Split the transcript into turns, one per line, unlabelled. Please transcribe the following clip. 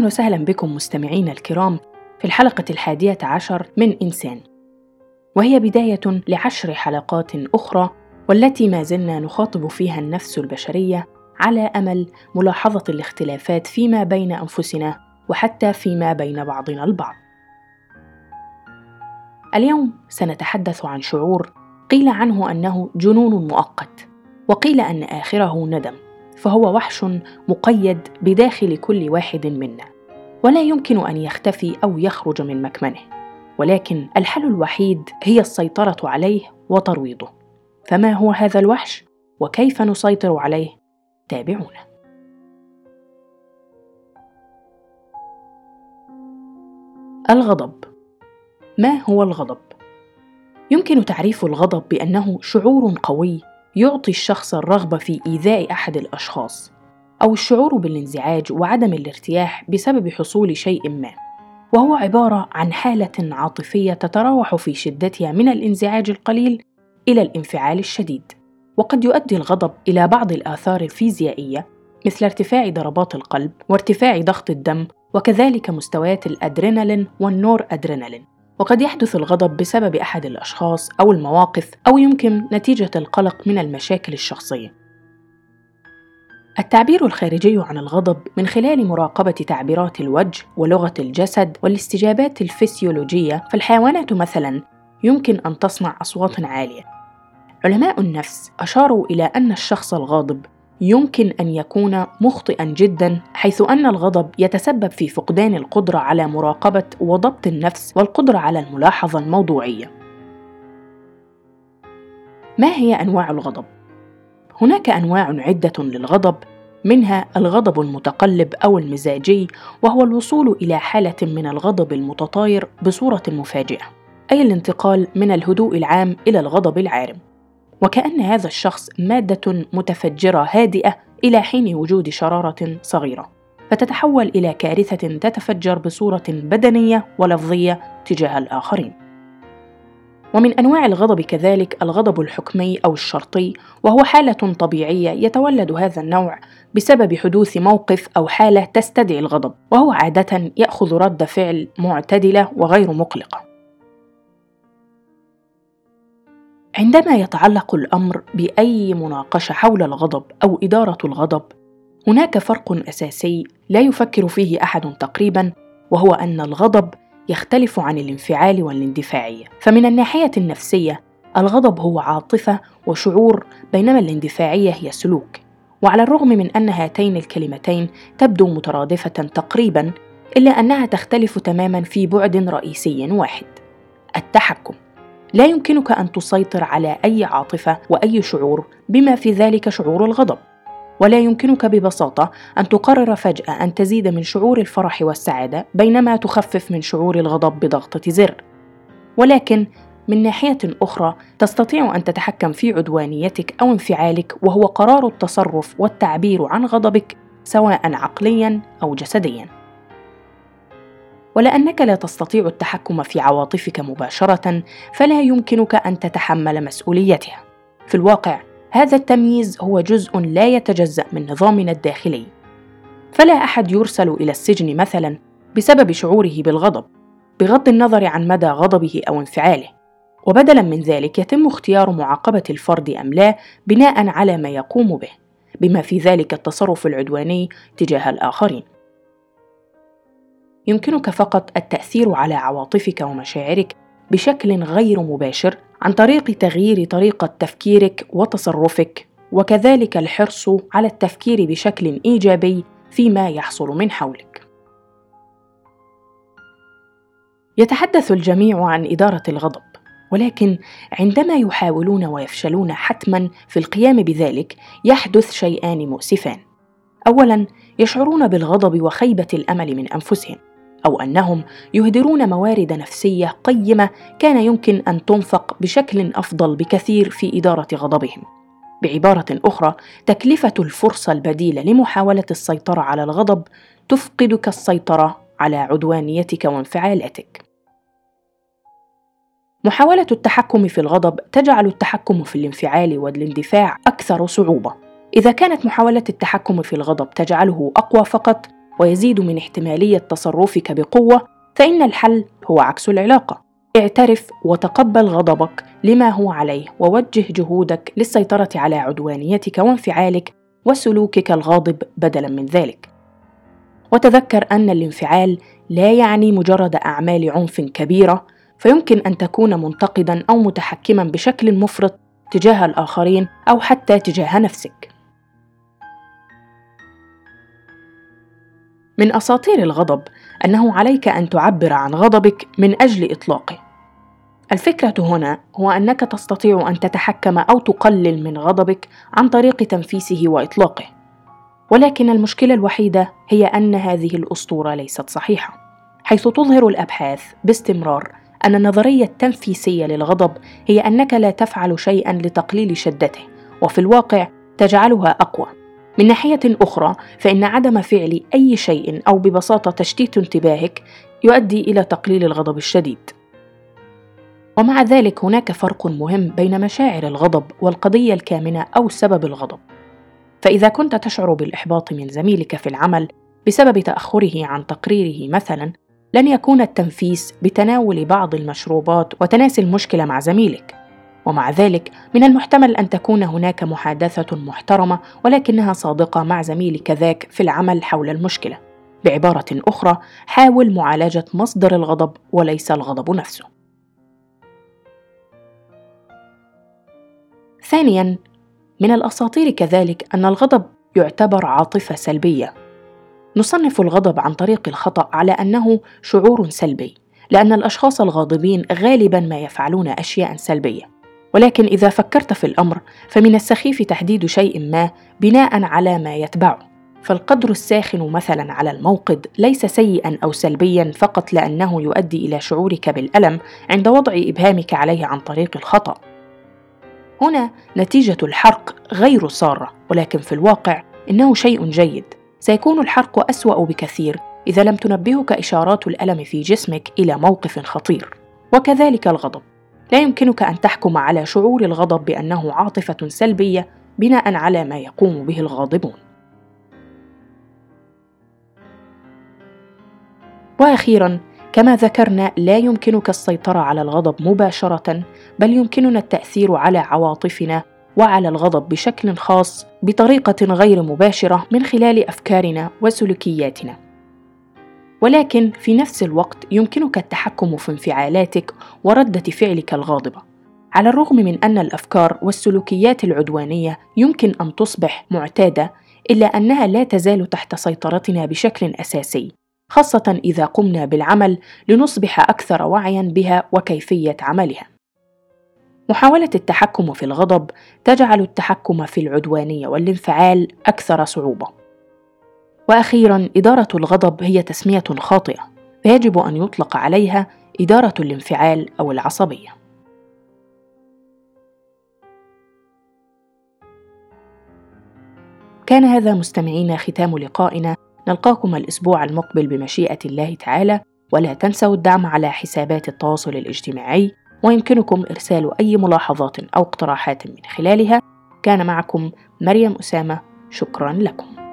أهلا وسهلا بكم مستمعينا الكرام في الحلقة الحادية عشر من إنسان. وهي بداية لعشر حلقات أخرى والتي ما زلنا نخاطب فيها النفس البشرية على أمل ملاحظة الاختلافات فيما بين أنفسنا وحتى فيما بين بعضنا البعض. اليوم سنتحدث عن شعور قيل عنه أنه جنون مؤقت وقيل أن آخره ندم. فهو وحش مقيد بداخل كل واحد منا. ولا يمكن أن يختفي أو يخرج من مكمنه. ولكن الحل الوحيد هي السيطرة عليه وترويضه. فما هو هذا الوحش؟ وكيف نسيطر عليه؟ تابعونا. الغضب. ما هو الغضب؟ يمكن تعريف الغضب بأنه شعور قوي يعطي الشخص الرغبة في إيذاء أحد الأشخاص أو الشعور بالانزعاج وعدم الارتياح بسبب حصول شيء ما. وهو عبارة عن حالة عاطفية تتراوح في شدتها من الانزعاج القليل إلى الانفعال الشديد. وقد يؤدي الغضب إلى بعض الآثار الفيزيائية مثل ارتفاع ضربات القلب وارتفاع ضغط الدم وكذلك مستويات الأدرينالين والنور ادرينالين وقد يحدث الغضب بسبب أحد الأشخاص أو المواقف أو يمكن نتيجة القلق من المشاكل الشخصية التعبير الخارجي عن الغضب من خلال مراقبة تعبيرات الوجه ولغة الجسد والاستجابات الفسيولوجية فالحيوانات مثلا يمكن أن تصنع أصوات عالية. علماء النفس أشاروا إلى أن الشخص الغاضب يمكن أن يكون مخطئا جدا حيث أن الغضب يتسبب في فقدان القدرة على مراقبة وضبط النفس والقدرة على الملاحظة الموضوعية. ما هي أنواع الغضب؟ هناك أنواع عدة للغضب منها الغضب المتقلب أو المزاجي وهو الوصول إلى حالة من الغضب المتطاير بصورة مفاجئة أي الانتقال من الهدوء العام إلى الغضب العارم. وكأن هذا الشخص مادة متفجرة هادئة إلى حين وجود شرارة صغيرة فتتحول إلى كارثة تتفجر بصورة بدنية ولفظية تجاه الآخرين. ومن أنواع الغضب كذلك الغضب الحكمي أو الشرطي وهو حالة طبيعية يتولد هذا النوع بسبب حدوث موقف أو حالة تستدعي الغضب وهو عادة يأخذ رد فعل معتدلة وغير مقلقة. عندما يتعلق الأمر بأي مناقشة حول الغضب أو إدارة الغضب هناك فرق أساسي لا يفكر فيه أحد تقريبا وهو أن الغضب يختلف عن الانفعال والاندفاعيه فمن الناحية النفسية الغضب هو عاطفة وشعور بينما الاندفاعية هي سلوك. وعلى الرغم من أن هاتين الكلمتين تبدو مترادفة تقريبا إلا أنها تختلف تماما في بعد رئيسي واحد التحكم. لا يمكنك أن تسيطر على أي عاطفة وأي شعور بما في ذلك شعور الغضب. ولا يمكنك ببساطة أن تقرر فجأة أن تزيد من شعور الفرح والسعادة بينما تخفف من شعور الغضب بضغطة زر. ولكن من ناحية أخرى تستطيع أن تتحكم في عدوانيتك أو انفعالك وهو قرار التصرف والتعبير عن غضبك سواء عقليا أو جسديا. ولأنك لا تستطيع التحكم في عواطفك مباشرة فلا يمكنك أن تتحمل مسؤوليتها. في الواقع هذا التمييز هو جزء لا يتجزأ من نظامنا الداخلي. فلا أحد يرسل إلى السجن مثلا بسبب شعوره بالغضب بغض النظر عن مدى غضبه أو انفعاله. وبدلا من ذلك يتم اختيار معاقبة الفرد أم لا بناء على ما يقوم به بما في ذلك التصرف العدواني تجاه الآخرين. يمكنك فقط التأثير على عواطفك ومشاعرك بشكل غير مباشر عن طريق تغيير طريقة تفكيرك وتصرفك وكذلك الحرص على التفكير بشكل إيجابي فيما يحصل من حولك. يتحدث الجميع عن إدارة الغضب ولكن عندما يحاولون ويفشلون حتما في القيام بذلك يحدث شيئان مؤسفان. اولا يشعرون بالغضب وخيبة الأمل من أنفسهم. أو أنهم يهدرون موارد نفسية قيمة كان يمكن أن تنفق بشكل أفضل بكثير في إدارة غضبهم. بعبارة أخرى تكلفة الفرصة البديلة لمحاولة السيطرة على الغضب تفقدك السيطرة على عدوانيتك وانفعالاتك. محاولة التحكم في الغضب تجعل التحكم في الانفعال والاندفاع أكثر صعوبة. إذا كانت محاولة التحكم في الغضب تجعله أقوى فقط ويزيد من احتمالية تصرفك بقوة فإن الحل هو عكس العلاقة اعترف وتقبل غضبك لما هو عليه ووجه جهودك للسيطرة على عدوانيتك وانفعالك وسلوكك الغاضب بدلا من ذلك وتذكر أن الانفعال لا يعني مجرد أعمال عنف كبيرة فيمكن أن تكون منتقدا أو متحكما بشكل مفرط تجاه الآخرين أو حتى تجاه نفسك. من أساطير الغضب أنه عليك أن تعبر عن غضبك من أجل إطلاقه. الفكرة هنا هو أنك تستطيع أن تتحكم أو تقلل من غضبك عن طريق تنفيسه وإطلاقه. ولكن المشكلة الوحيدة هي أن هذه الأسطورة ليست صحيحة، حيث تظهر الأبحاث باستمرار أن النظرية التنفيسية للغضب هي أنك لا تفعل شيئا لتقليل شدته وفي الواقع تجعلها أقوى من ناحية أخرى فإن عدم فعل أي شيء أو ببساطة تشتيت انتباهك يؤدي إلى تقليل الغضب الشديد. ومع ذلك هناك فرق مهم بين مشاعر الغضب والقضية الكامنة أو سبب الغضب. فإذا كنت تشعر بالإحباط من زميلك في العمل بسبب تأخره عن تقريره مثلا لن يكون التنفيس بتناول بعض المشروبات وتناسي المشكلة مع زميلك. ومع ذلك من المحتمل أن تكون هناك محادثة محترمة ولكنها صادقة مع زميلك ذاك في العمل حول المشكلة. بعبارة أخرى حاول معالجة مصدر الغضب وليس الغضب نفسه. ثانيا من الأساطير كذلك أن الغضب يعتبر عاطفة سلبية. نصنف الغضب عن طريق الخطأ على أنه شعور سلبي، لأن الأشخاص الغاضبين غالبا ما يفعلون أشياء سلبية، ولكن إذا فكرت في الأمر فمن السخيف تحديد شيء ما بناء على ما يتبعه، فالقدر الساخن مثلا على الموقد ليس سيئا أو سلبيا فقط لأنه يؤدي إلى شعورك بالألم عند وضع إبهامك عليه عن طريق الخطأ. هنا نتيجة الحرق غير سارة، ولكن في الواقع إنه شيء جيد، سيكون الحرق أسوأ بكثير إذا لم تنبهك إشارات الألم في جسمك إلى موقف خطير. وكذلك الغضب. لا يمكنك أن تحكم على شعور الغضب بأنه عاطفة سلبية بناء على ما يقوم به الغاضبون. وأخيرا كما ذكرنا لا يمكنك السيطرة على الغضب مباشرة بل يمكننا التأثير على عواطفنا وعلى الغضب بشكل خاص بطريقة غير مباشرة من خلال أفكارنا وسلوكياتنا. ولكن في نفس الوقت يمكنك التحكم في انفعالاتك ورده فعلك الغاضبة على الرغم من أن الأفكار والسلوكيات العدوانية يمكن أن تصبح معتادة إلا أنها لا تزال تحت سيطرتنا بشكل أساسي خاصة إذا قمنا بالعمل لنصبح أكثر وعيا بها وكيفية عملها محاولة التحكم في الغضب تجعل التحكم في العدوانية والانفعال أكثر صعوبة. وأخيرا إدارة الغضب هي تسمية خاطئة، فيجب أن يطلق عليها إدارة الانفعال أو العصبية. كان هذا مستمعينا ختام لقائنا. نلقاكم الأسبوع المقبل بمشيئة الله تعالى ولا تنسوا الدعم على حسابات التواصل الاجتماعي ويمكنكم إرسال أي ملاحظات أو اقتراحات من خلالها. كان معكم مريم أسامة شكرا لكم.